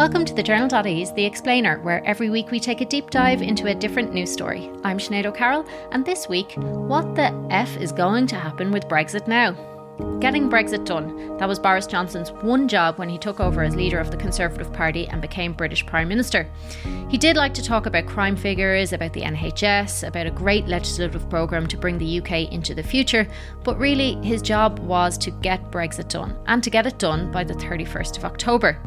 Welcome to the Journal.ie's The Explainer, where every week we take a deep dive into a different news story. I'm Sinéad O'Carroll, and this week, what the F is going to happen with Brexit now? Getting Brexit done. That was Boris Johnson's one job when he took over as leader of the Conservative Party and became British Prime Minister. He did like to talk about crime figures, about the NHS, about a great legislative programme to bring the UK into the future, but really his job was to get Brexit done and to get it done by the 31st of October.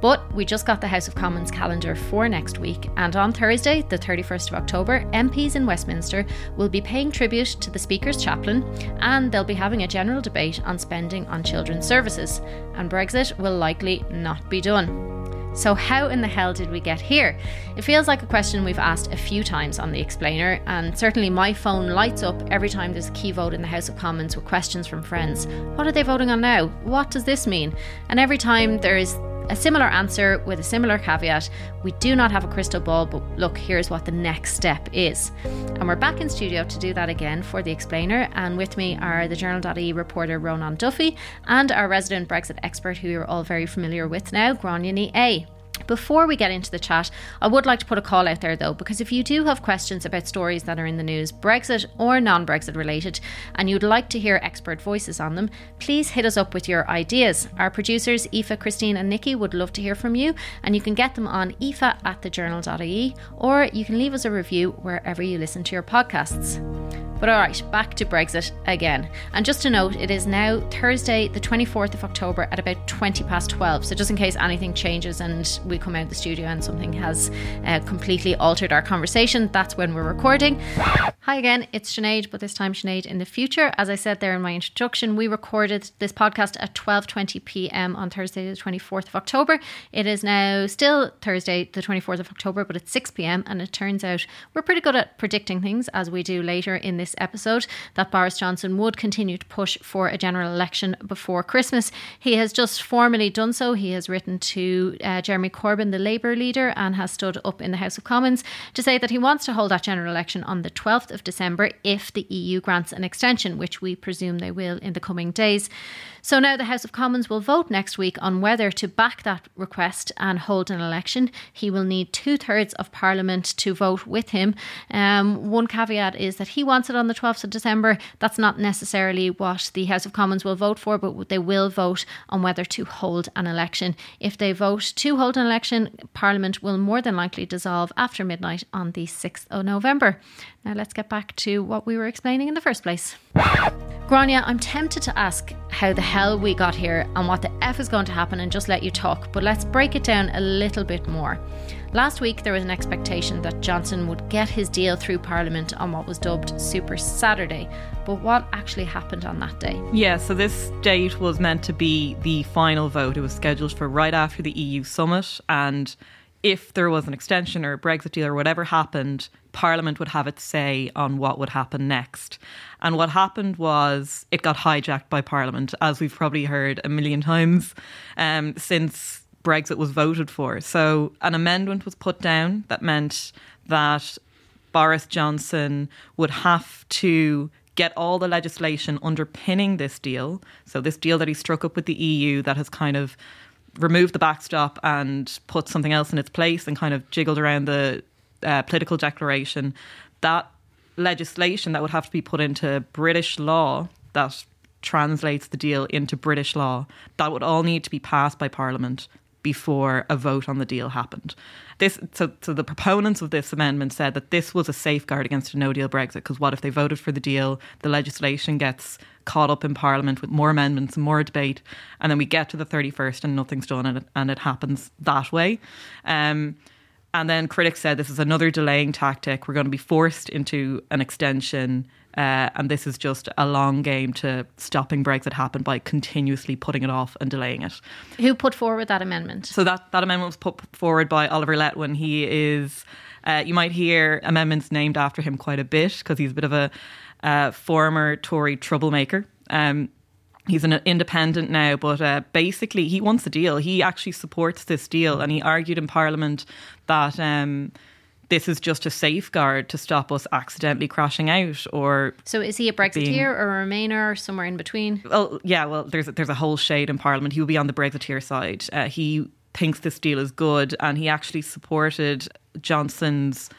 But we just got the House of Commons calendar for next week, and on Thursday, the 31st of October, MPs in Westminster will be paying tribute to the Speaker's chaplain and they'll be having a general debate on spending on children's services. And Brexit will likely not be done. So, how in the hell did we get here? It feels like a question we've asked a few times on The Explainer, and certainly my phone lights up every time there's a key vote in the House of Commons with questions from friends. What are they voting on now? What does this mean? And every time there is a similar answer with a similar caveat. We do not have a crystal ball, but look, here's what the next step is. And we're back in studio to do that again for the explainer. And with me are the Journal.ie reporter Rónán Duffy and our resident Brexit expert, who you're all very familiar with now, Ní Aodha. Before we get into the chat, I would like to put a call out there though, because if you do have questions about stories that are in the news, Brexit or non Brexit related, and you'd like to hear expert voices on them, please hit us up with your ideas. Our producers, Aoife, Christine, and Nikki, would love to hear from you, and you can get them on aoife at thejournal.ie, or you can leave us a review wherever you listen to your podcasts. But all right, back to Brexit again. And just to note, it is now Thursday, the 24th of October at about 20 past 12. So just in case anything changes and we come out of the studio and something has uh, completely altered our conversation, that's when we're recording. Hi again, it's Sinéad, but this time Sinéad in the future. As I said there in my introduction, we recorded this podcast at 12:20 p.m. on Thursday, the 24th of October. It is now still Thursday, the 24th of October, but it's 6 p.m. and it turns out we're pretty good at predicting things as we do later in this episode that Boris Johnson would continue to push for a general election before Christmas. He has just formally done so. He has written to uh, Jeremy Corbyn, the Labour leader, and has stood up in the House of Commons to say that he wants to hold that general election on the 12th of December if the EU grants an extension, which we presume they will in the coming days. So now the House of Commons will vote next week on whether to back that request and hold an election. He will need two thirds of Parliament to vote with him. Um, one caveat is that he wants it on the 12th of December. That's not necessarily what the House of Commons will vote for, but they will vote on whether to hold an election. If they vote to hold an election, Parliament will more than likely dissolve after midnight on the 6th of November. Now let's get back to what we were explaining in the first place. Gráinne, I'm tempted to ask how the hell we got here and what the F is going to happen and just let you talk, but let's break it down a little bit more. Last week, there was an expectation that Johnson would get his deal through Parliament on what was dubbed Super Saturday. But what actually happened on that day? Yeah, so this date was meant to be the final vote. It was scheduled for right after the EU summit. And if there was an extension or a Brexit deal or whatever happened, Parliament would have its say on what would happen next. And what happened was it got hijacked by Parliament, as we've probably heard a million times um, since Brexit was voted for. So an amendment was put down that meant that Boris Johnson would have to get all the legislation underpinning this deal. So, this deal that he struck up with the EU that has kind of removed the backstop and put something else in its place and kind of jiggled around the uh, political declaration, that legislation that would have to be put into British law that translates the deal into British law, that would all need to be passed by Parliament before a vote on the deal happened. This so so the proponents of this amendment said that this was a safeguard against a no deal Brexit because what if they voted for the deal, the legislation gets caught up in Parliament with more amendments and more debate, and then we get to the 31st and nothing's done and it, and it happens that way. Um, and then critics said this is another delaying tactic. We're going to be forced into an extension. Uh, and this is just a long game to stopping Brexit happen by continuously putting it off and delaying it. Who put forward that amendment? So that, that amendment was put forward by Oliver Letwin. He is, uh, you might hear amendments named after him quite a bit because he's a bit of a uh, former Tory troublemaker. Um, He's an independent now, but uh, basically he wants the deal. He actually supports this deal, and he argued in Parliament that um, this is just a safeguard to stop us accidentally crashing out. Or so, is he a Brexiteer being, or a Remainer or somewhere in between? Well, yeah. Well, there's there's a whole shade in Parliament. He will be on the Brexiteer side. Uh, he thinks this deal is good, and he actually supported Johnson's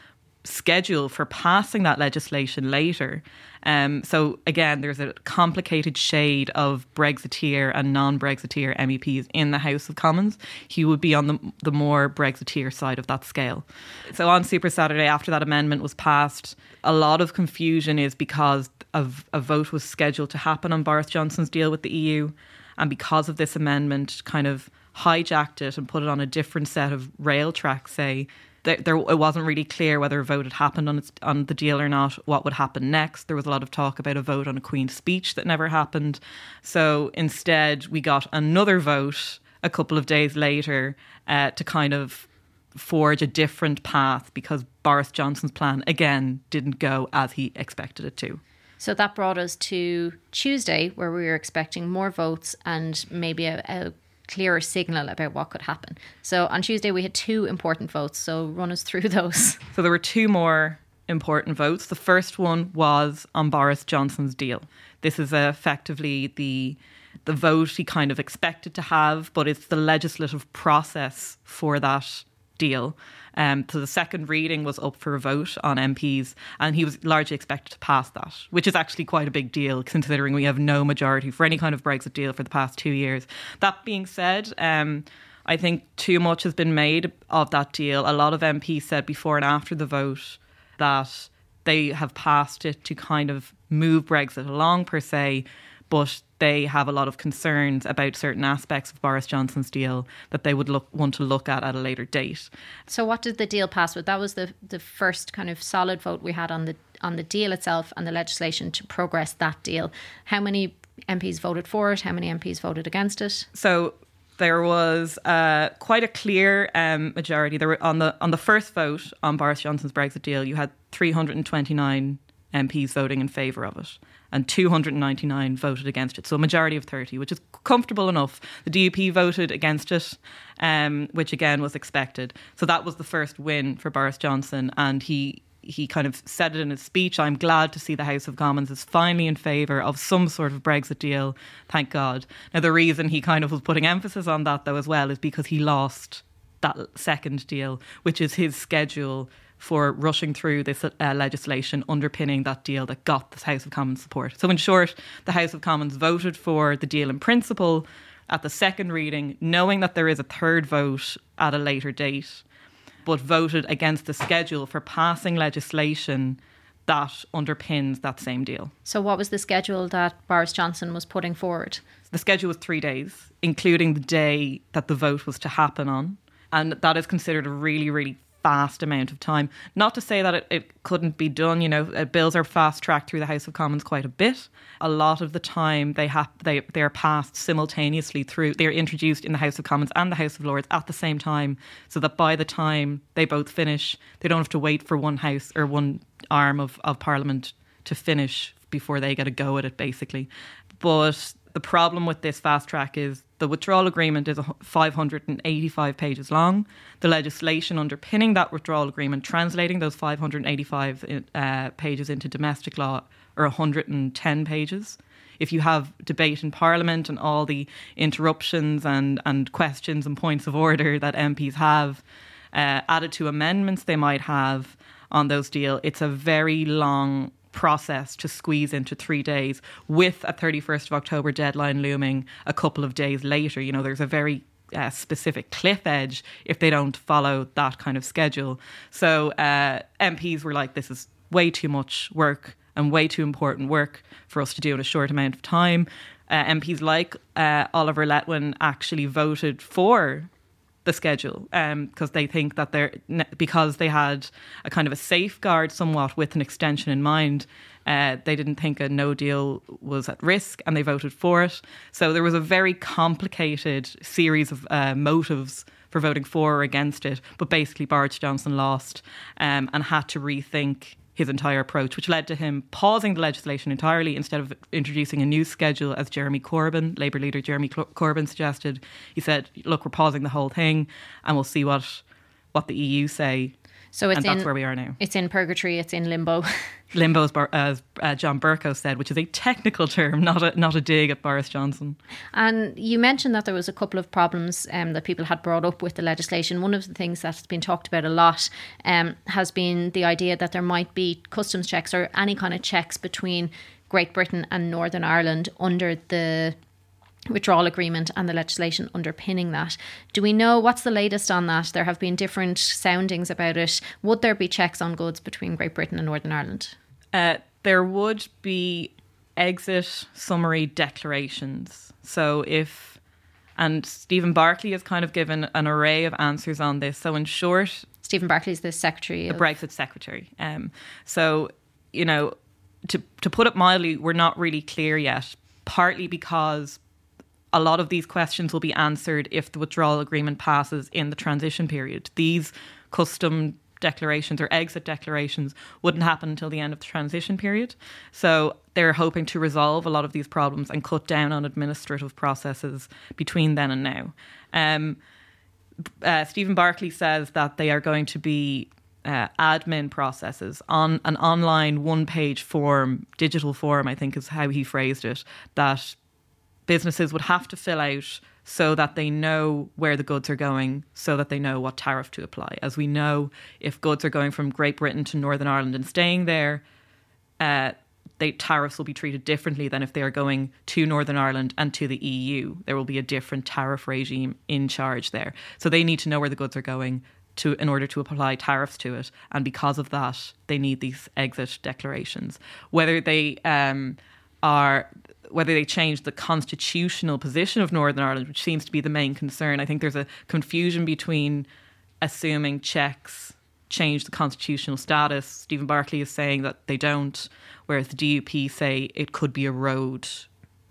schedule for passing that legislation later. Um, so again, there's a complicated shade of Brexiteer and non-Brexiteer MEPs in the House of Commons. He would be on the, the more Brexiteer side of that scale. So on Super Saturday, after that amendment was passed, a lot of confusion is because of a vote was scheduled to happen on Boris Johnson's deal with the EU, and because of this amendment, kind of hijacked it and put it on a different set of rail tracks, say there, there, it wasn't really clear whether a vote had happened on its, on the deal or not. What would happen next? There was a lot of talk about a vote on a Queen's speech that never happened. So instead, we got another vote a couple of days later uh, to kind of forge a different path because Boris Johnson's plan again didn't go as he expected it to. So that brought us to Tuesday, where we were expecting more votes and maybe a, a clearer signal about what could happen. So on Tuesday, we had two important votes. So run us through those. So there were two more important votes. The first one was on Boris Johnson's deal. This is effectively the the vote he kind of expected to have, but it's the legislative process for that deal. Um, so the second reading was up for a vote on MPs, and he was largely expected to pass that, which is actually quite a big deal considering we have no majority for any kind of Brexit deal for the past two years. That being said, um, I think too much has been made of that deal. A lot of MPs said before and after the vote that they have passed it to kind of move Brexit along, per se, but they have a lot of concerns about certain aspects of Boris Johnson's deal that they would look, want to look at at a later date. So, what did the deal pass with? That was the the first kind of solid vote we had on the on the deal itself and the legislation to progress that deal. How many MPs voted for it? How many MPs voted against it? So there was uh, quite a clear um, majority. There were on the on the first vote on Boris Johnson's Brexit deal, you had 329 MPs voting in favour of it and 299 voted against it. So a majority of 30, which is comfortable enough. The DUP voted against it, um, which again was expected. So that was the first win for Boris Johnson, and he he kind of said it in his speech. I'm glad to see the House of Commons is finally in favour of some sort of Brexit deal. Thank God. Now the reason he kind of was putting emphasis on that though as well is because he lost that second deal, which is his schedule for rushing through this uh, legislation underpinning that deal that got the House of Commons support. So, in short, the House of Commons voted for the deal in principle at the second reading, knowing that there is a third vote at a later date, but voted against the schedule for passing legislation that underpins that same deal. So, what was the schedule that Boris Johnson was putting forward? The schedule was three days, including the day that the vote was to happen on. And that is considered a really, really vast amount of time. Not to say that it, it couldn't be done. You know, uh, bills are fast tracked through the House of Commons quite a bit. A lot of the time, they have they they are passed simultaneously through. They are introduced in the House of Commons and the House of Lords at the same time, so that by the time they both finish, they don't have to wait for one house or one arm of of Parliament to finish before they get a go at it, basically. But the problem with this fast track is the withdrawal agreement is 585 pages long. The legislation underpinning that withdrawal agreement, translating those 585 uh, pages into domestic law, are 110 pages. If you have debate in Parliament and all the interruptions and, and questions and points of order that MPs have uh, added to amendments they might have on those deal, it's a very long process to squeeze into three days with a 31st of October deadline looming a couple of days later. You know, there's a very uh, specific cliff edge if they don't follow that kind of schedule. So uh, MPs were like, this is way too much work and way too important work for us to do in a short amount of time. Uh, MPs like uh, Oliver Letwin actually voted for the schedule because um, they think that they're because they had a kind of a safeguard somewhat with an extension in mind. Uh, they didn't think a no deal was at risk and they voted for it. So there was a very complicated series of uh, motives for voting for or against it. But basically, Boris Johnson lost um, and had to rethink his entire approach, which led to him pausing the legislation entirely instead of introducing a new schedule, as Jeremy Corbyn, Labour leader Jeremy Corbyn, suggested. He said, "Look, we're pausing the whole thing, and we'll see what what the EU say." So it's and that's in- where we are now. It's in purgatory. It's in limbo. Limbo, as, uh, John Bercow said, which is a technical term, not a not a dig at Boris Johnson. And you mentioned that there was a couple of problems um, that people had brought up with the legislation. One of the things that's been talked about a lot um, has been the idea that there might be customs checks or any kind of checks between Great Britain and Northern Ireland under the withdrawal agreement and the legislation underpinning that. Do we know what's the latest on that? There have been different soundings about it. Would there be checks on goods between Great Britain and Northern Ireland? Uh, there would be exit summary declarations. So if and Stephen Barclay has kind of given an array of answers on this. So in short, Stephen Barclay is the secretary. the of- Brexit secretary. Um, so you know, to to put it mildly, we're not really clear yet. Partly because a lot of these questions will be answered if the withdrawal agreement passes in the transition period. These custom declarations or exit declarations wouldn't happen until the end of the transition period. So they're hoping to resolve a lot of these problems and cut down on administrative processes between then and now. Um, uh, Stephen Barclay says that they are going to be uh, admin processes on an online one page form, digital form, I think is how he phrased it, that businesses would have to fill out so that they know where the goods are going, so that they know what tariff to apply. As we know, if goods are going from Great Britain to Northern Ireland and staying there, uh, they, tariffs will be treated differently than if they are going to Northern Ireland and to the EU. There will be a different tariff regime in charge there. So they need to know where the goods are going to in order to apply tariffs to it. And because of that, they need these exit declarations. Whether they um, are whether they change the constitutional position of Northern Ireland, which seems to be the main concern. I think there's a confusion between assuming checks change the constitutional status. Stephen Barclay is saying that they don't, whereas the DUP say it could be a road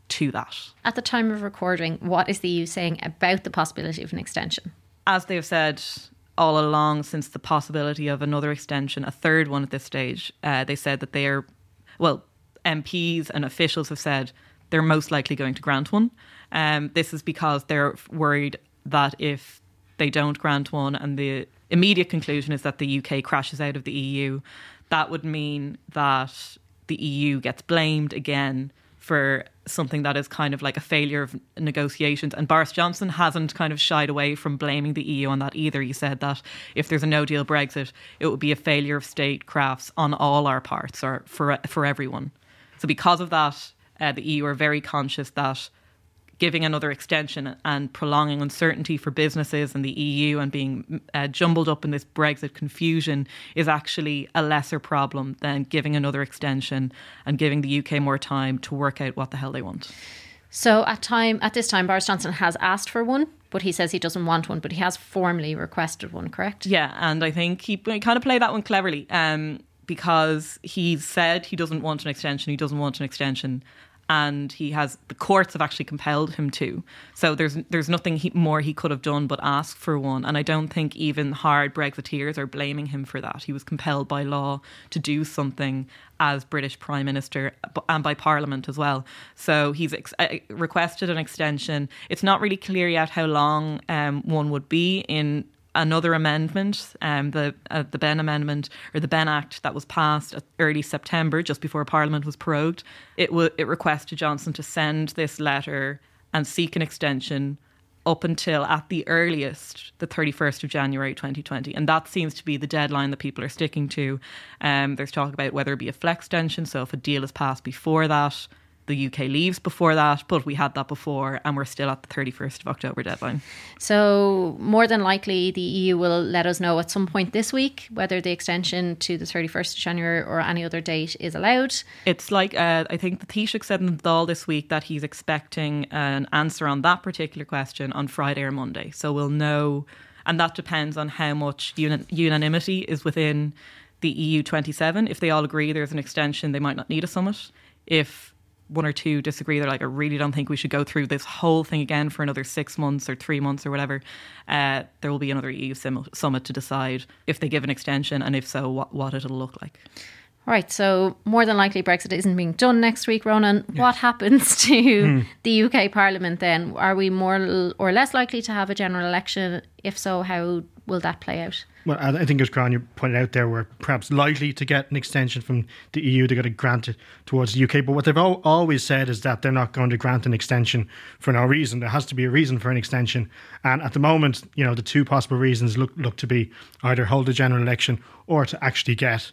to that. At the time of recording, what is the EU saying about the possibility of an extension? As they've said all along since the possibility of another extension, a third one at this stage, uh, they said that they are, well, MPs and officials have said they're most likely going to grant one. Um, this is because they're worried that if they don't grant one and the immediate conclusion is that the UK crashes out of the EU, that would mean that the EU gets blamed again for something that is kind of like a failure of negotiations. And Boris Johnson hasn't kind of shied away from blaming the EU on that either. He said that if there's a no deal Brexit, it would be a failure of statecrafts on all our parts or for for everyone. So because of that, uh, the EU are very conscious that giving another extension and prolonging uncertainty for businesses and the EU and being uh, jumbled up in this Brexit confusion is actually a lesser problem than giving another extension and giving the UK more time to work out what the hell they want. So at time at this time, Boris Johnson has asked for one, but he says he doesn't want one, but he has formally requested one. Correct? Yeah, and I think he, kind of played that one cleverly um, because he said he doesn't want an extension. He doesn't want an extension. And he has the courts have actually compelled him to. So there's there's nothing he, more he could have done but ask for one. And I don't think even hard Brexiteers are blaming him for that. He was compelled by law to do something as British Prime Minister and by Parliament as well. So he's ex- uh, requested an extension. It's not really clear yet how long um, one would be in another amendment, um, the uh, the Benn Amendment or the Benn Act that was passed early September, just before Parliament was prorogued. It w- it requested Johnson to send this letter and seek an extension up until at the earliest the 31st of January 2020 and that seems to be the deadline that people are sticking to um, there's talk about whether it be a flex extension so if a deal is passed before that the UK leaves before that, but we had that before and we're still at the 31st of October deadline. So, more than likely, the EU will let us know at some point this week whether the extension to the 31st of January or any other date is allowed. It's like, uh, I think the Taoiseach said in the Dáil this week that he's expecting an answer on that particular question on Friday or Monday. So we'll know, and that depends on how much unanimity is within the EU 27. If they all agree there's an extension, they might not need a summit. If one or two disagree. They're like, I really don't think we should go through this whole thing again for another six months or three months or whatever. Uh, there will be another EU sim- summit to decide if they give an extension and if so, what, what it'll look like. Right, so more than likely Brexit isn't being done next week, Rónán. Yes. What happens to the UK Parliament then? Are we more or less likely to have a general election? If so, how will that play out? Well, I think as Gráinne pointed out there, we're perhaps likely to get an extension from the EU to get it towards the UK. But what they've always said is that they're not going to grant an extension for no reason. There has to be a reason for an extension. And at the moment, you know, the two possible reasons look look to be either hold a general election or to actually get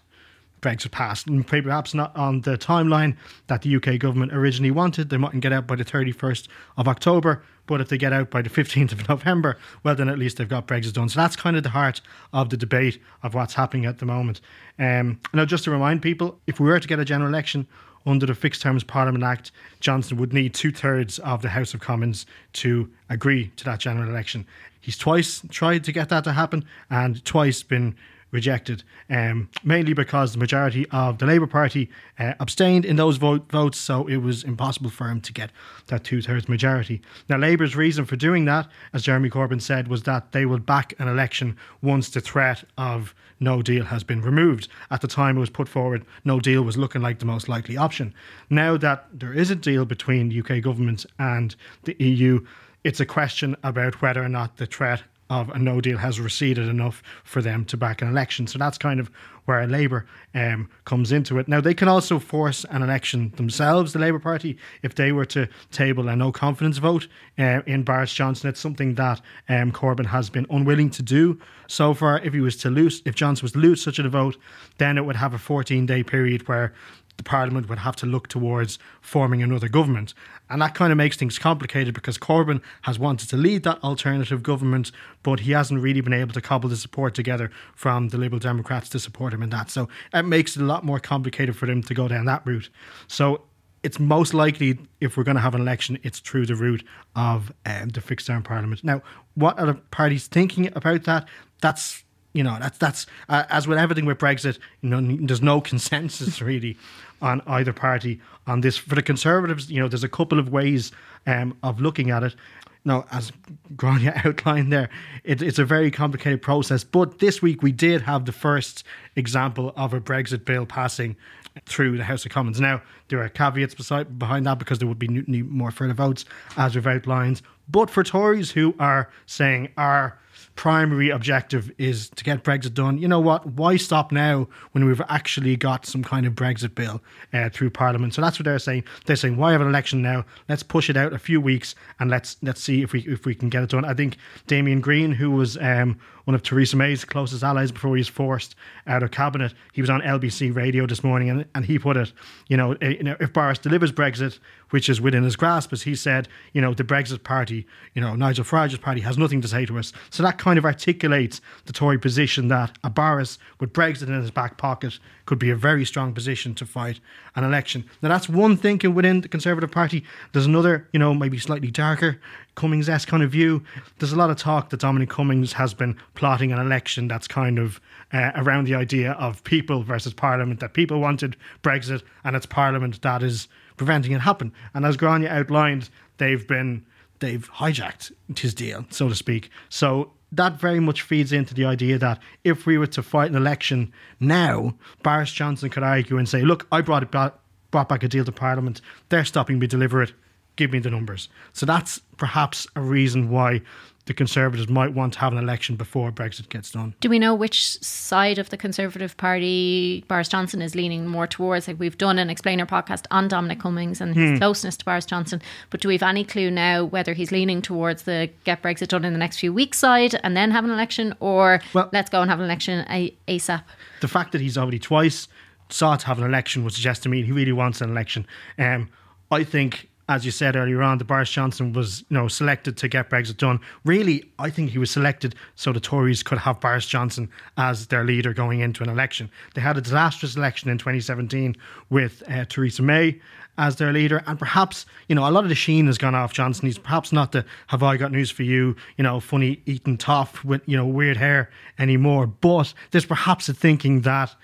Brexit passed, and perhaps not on the timeline that the UK government originally wanted. They mightn't get out by the 31st of October, but if they get out by the 15th of November, well, then at least they've got Brexit done. So that's kind of the heart of the debate of what's happening at the moment. Um, now, just to remind people, if we were to get a general election under the Fixed Terms Parliament Act, Johnson would need two thirds of the House of Commons to agree to that general election. He's twice tried to get that to happen and twice been rejected, um, mainly because the majority of the Labour Party uh, abstained in those vote, votes, so it was impossible for him to get that two thirds majority. Now, Labour's reason for doing that, as Jeremy Corbyn said, was that they would back an election once the threat of no deal has been removed. At the time it was put forward, no deal was looking like the most likely option. Now that there is a deal between UK government and the EU, it's a question about whether or not the threat of a no deal has receded enough for them to back an election. So that's kind of where Labour um, comes into it. Now, they can also force an election themselves, the Labour Party, if they were to table a no confidence vote uh, in Boris Johnson. It's something that um, Corbyn has been unwilling to do so far. If he was to lose, if Johnson was to lose such a vote, then it would have a 14 day period where the Parliament would have to look towards forming another government. And that kind of makes things complicated because Corbyn has wanted to lead that alternative government, but he hasn't really been able to cobble the support together from the Liberal Democrats to support him in that. So it makes it a lot more complicated for them to go down that route. So it's most likely if we're going to have an election, it's through the route of um, the fixed term parliament. Now, what are the parties thinking about that? That's you know that's that's uh, as with everything with Brexit. You know, there's no consensus really on either party on this. For the Conservatives, you know, there's a couple of ways um, of looking at it. Now, as Gráinne outlined there, it, it's a very complicated process. But this week we did have the first example of a Brexit bill passing through the House of Commons. Now, there are caveats beside, behind that because there would be more further votes, as we've outlined. But for Tories who are saying our primary objective is to get Brexit done. You know what? Why stop now when we've actually got some kind of Brexit bill uh, through Parliament? So that's what they're saying. They're saying, why have an election now? Let's push it out a few weeks and let's let's see if we if we can get it done. I think Damian Green, who was um, one of Theresa May's closest allies before he was forced out of cabinet, he was on LBC radio this morning and, and he put it, you know, eh, you know, if Boris delivers Brexit, which is within his grasp, as he said, you know, the Brexit party, you know, Nigel Farage's party has nothing to say to us. So that kind of articulates the Tory position that a Boris with Brexit in his back pocket could be a very strong position to fight an election. Now, that's one thinking within the Conservative Party. There's another, you know, maybe slightly darker Cummings esque kind of view. There's a lot of talk that Dominic Cummings has been plotting an election that's kind of uh, around the idea of people versus Parliament, that people wanted Brexit and it's Parliament that is preventing it happen. And as Gráinne outlined, they've been they've hijacked his deal, so to speak. So that very much feeds into the idea that if we were to fight an election now, Boris Johnson could argue and say, "Look, I brought it back, brought back a deal to Parliament. They're stopping me deliver it. Give me the numbers." So that's perhaps a reason why the Conservatives might want to have an election before Brexit gets done. Do we know which side of the Conservative Party Boris Johnson is leaning more towards? Like we've done an explainer podcast on Dominic Cummings and his hmm. closeness to Boris Johnson, but do we have any clue now whether he's leaning towards the get Brexit done in the next few weeks side and then have an election, or well, let's go and have an election ASAP? The fact that he's already twice sought to have an election would suggest to me he really wants an election. Um, I think as you said earlier on, that Boris Johnson was, you know, selected to get Brexit done. Really, I think he was selected so the Tories could have Boris Johnson as their leader going into an election. They had a disastrous election in 2017 with uh, Theresa May as their leader, and perhaps, you know, a lot of the sheen has gone off Johnson. He's perhaps not the "Have I got news for you?" you know, funny eating toff with you know weird hair anymore. But there's perhaps a thinking that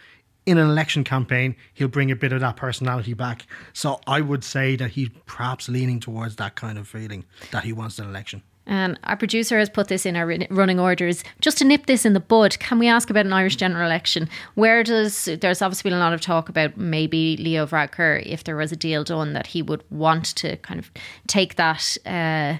in an election campaign, he'll bring a bit of that personality back. So I would say that he's perhaps leaning towards that kind of feeling that he wants an election. And our producer has put this in our running orders. Just to nip this in the bud, can we ask about an Irish general election? Where does there's obviously been a lot of talk about maybe Leo Varadkar, if there was a deal done, that he would want to kind of take that uh,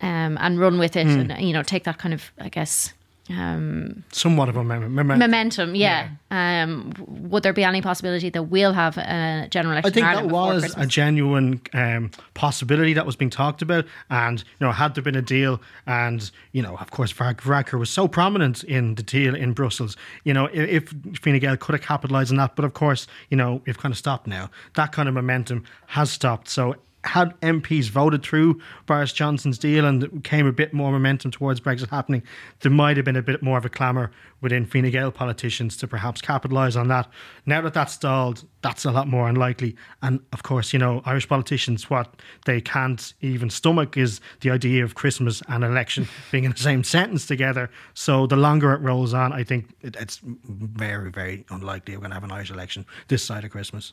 um, and run with it, mm. and you know take that kind of I guess um, somewhat of a mem- mem- momentum. Yeah. Um, would there be any possibility that we'll have a general election? I think in that was Christmas? a genuine um, possibility that was being talked about, and you know, had there been a deal, and you know, of course, Varadkar was so prominent in the deal in Brussels. You know, if, if Fine Gael could have capitalised on that, but of course, you know, we've kind of stopped now. That kind of momentum has stopped. So had MPs voted through Boris Johnson's deal and came a bit more momentum towards Brexit happening, there might have been a bit more of a clamour within Fine Gael politicians to perhaps capitalise on that. Now that that's stalled, that's a lot more unlikely. And of course, you know, Irish politicians, what they can't even stomach is the idea of Christmas and election being in the same sentence together. So the longer it rolls on, I think it's very, very unlikely we're going to have an Irish election this side of Christmas.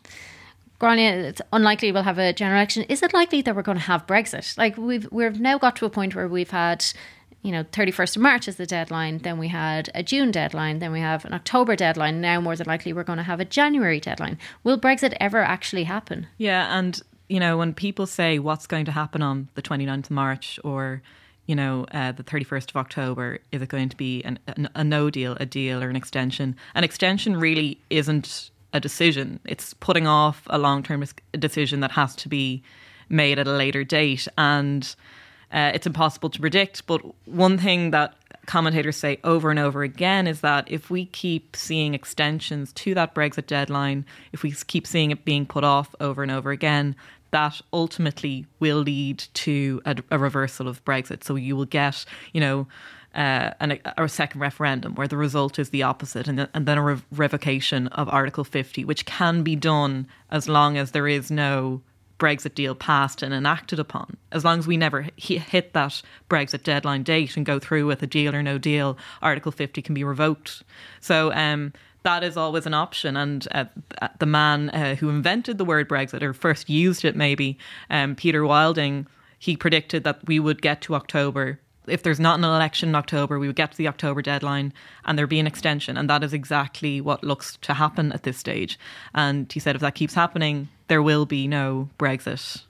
Gráinne, it's unlikely we'll have a general election. Is it likely that we're going to have Brexit? Like we've we've now got to a point where we've had, you know, thirty first of March is the deadline. Then we had a June deadline. Then we have an October deadline. Now more than likely we're going to have a January deadline. Will Brexit ever actually happen? Yeah, and you know when people say what's going to happen on the 29th of March or you know uh, the 31st of October, is it going to be an, an, a no deal, a deal, or an extension? An extension really isn't a decision. It's putting off a long term decision that has to be made at a later date. And uh, it's impossible to predict. But one thing that commentators say over and over again is that if we keep seeing extensions to that Brexit deadline, if we keep seeing it being put off over and over again, that ultimately will lead to a, a reversal of Brexit. So you will get, you know, uh, a second referendum where the result is the opposite, and, and then a rev- revocation of Article 50, which can be done as long as there is no Brexit deal passed and enacted upon. As long as we never hit that Brexit deadline date and go through with a deal or no deal, Article 50 can be revoked. So, um, that is always an option. And uh, the man uh, who invented the word Brexit, or first used it maybe, um, Peter Wilding, he predicted that we would get to October if there's not an election in October, we would get to the October deadline and there'd be an extension. And that is exactly what looks to happen at this stage. And he said if that keeps happening, there will be no Brexit.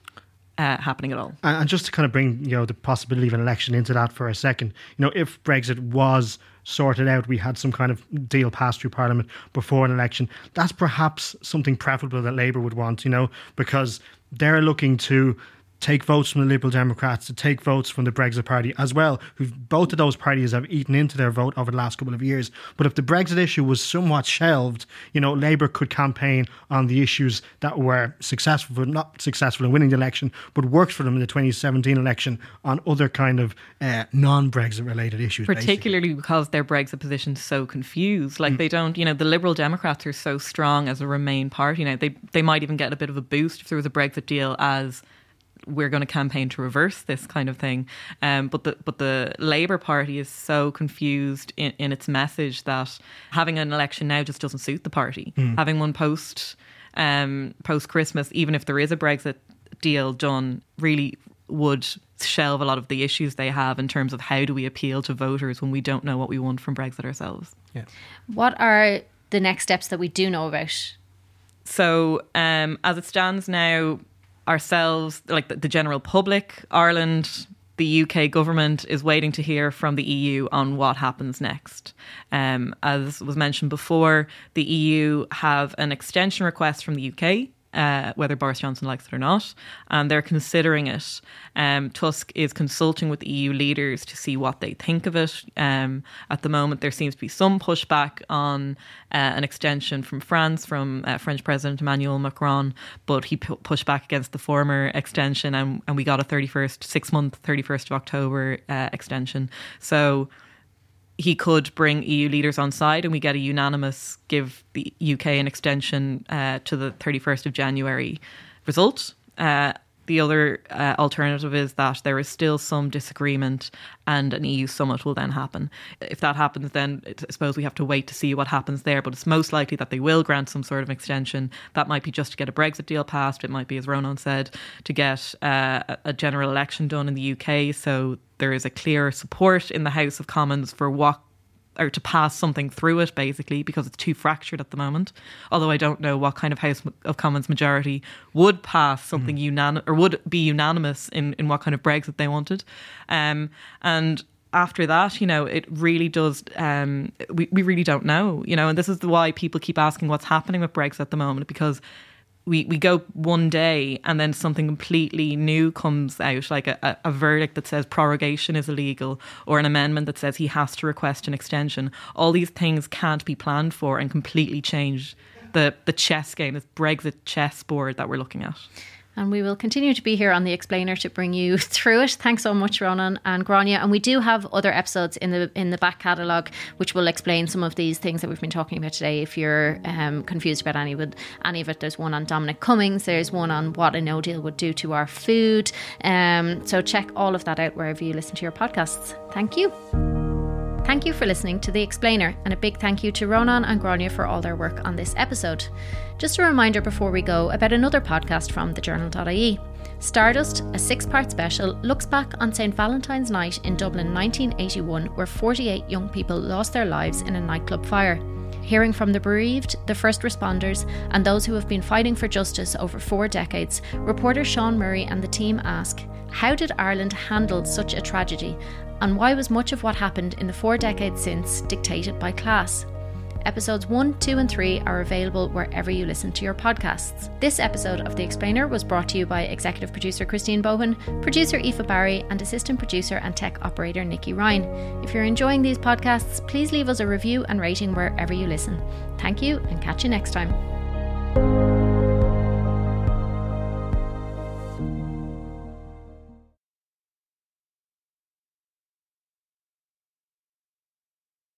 Uh, happening at all, and just to kind of bring you know the possibility of an election into that for a second, you know, if Brexit was sorted out, we had some kind of deal passed through Parliament before an election. That's perhaps something preferable that Labour would want, you know, because they're looking to take votes from the Liberal Democrats, to take votes from the Brexit Party as well, who both of those parties have eaten into their vote over the last couple of years. But if the Brexit issue was somewhat shelved, you know, Labour could campaign on the issues that were successful, but not successful in winning the election, but worked for them in the 2017 election on other kind of uh, non-Brexit related issues. Particularly basically. because their Brexit position is so confused. Like mm. they don't, you know, the Liberal Democrats are so strong as a Remain party now. They they might even get a bit of a boost if there was a Brexit deal as we're going to campaign to reverse this kind of thing. Um, but the but the Labour Party is so confused in, in its message that having an election now just doesn't suit the party. Mm. Having one post um, post Christmas, even if there is a Brexit deal done, really would shelve a lot of the issues they have in terms of how do we appeal to voters when we don't know what we want from Brexit ourselves. Yeah. What are the next steps that we do know about? So, um, as it stands now, ourselves, like the, the general public, Ireland, the UK government is waiting to hear from the EU on what happens next. Um, as was mentioned before, the EU have an extension request from the UK uh, whether Boris Johnson likes it or not, and they're considering it. Um, Tusk is consulting with EU leaders to see what they think of it. Um, at the moment, there seems to be some pushback on uh, an extension from France, from uh, French President Emmanuel Macron, but he pu- pushed back against the former extension, and, and we got a 31st, six month, 31st of October uh, extension. So he could bring EU leaders on side and we get a unanimous give the UK an extension uh, to the 31st of January result. Uh, the other uh, alternative is that there is still some disagreement and an EU summit will then happen. If that happens, then I suppose we have to wait to see what happens there. But it's most likely that they will grant some sort of extension. That might be just to get a Brexit deal passed. It might be, as Rónán said, to get uh, a general election done in the UK. So there is a clear support in the House of Commons for what or to pass something through it, basically, because it's too fractured at the moment. Although I don't know what kind of House of Commons majority would pass something mm. unanimous or would be unanimous in, in what kind of Brexit they wanted. Um, and after that, you know, it really does. Um, we we really don't know, you know, and this is why people keep asking what's happening with Brexit at the moment because we, we go one day and then something completely new comes out, like a, a, verdict that says prorogation is illegal or an amendment that says he has to request an extension. All these things can't be planned for and completely change the, the chess game, this Brexit chess board that we're looking at. And we will continue to be here on the Explainer to bring you through it. Thanks so much, Rónán and Gráinne. And we do have other episodes in the in the back catalogue which will explain some of these things that we've been talking about today. If you're um, confused about any with any of it, there's one on Dominic Cummings. There's one on what a No Deal would do to our food. Um, so check all of that out wherever you listen to your podcasts. Thank you. Thank you for listening to The Explainer, and a big thank you to Rónán and Gráinne for all their work on this episode. Just a reminder before we go about another podcast from thejournal.ie. Stardust, a six part special, looks back on St. Valentine's Night in Dublin 1981, where 48 young people lost their lives in a nightclub fire. Hearing from the bereaved, the first responders, and those who have been fighting for justice over four decades, reporter Sean Murray and the team ask How did Ireland handle such a tragedy? And why was much of what happened in the four decades since dictated by class? Episodes 1, 2, and 3 are available wherever you listen to your podcasts. This episode of The Explainer was brought to you by executive producer Christine Bowen, producer Aoife Barry, and assistant producer and tech operator Nikki Ryan. If you're enjoying these podcasts, please leave us a review and rating wherever you listen. Thank you, and catch you next time.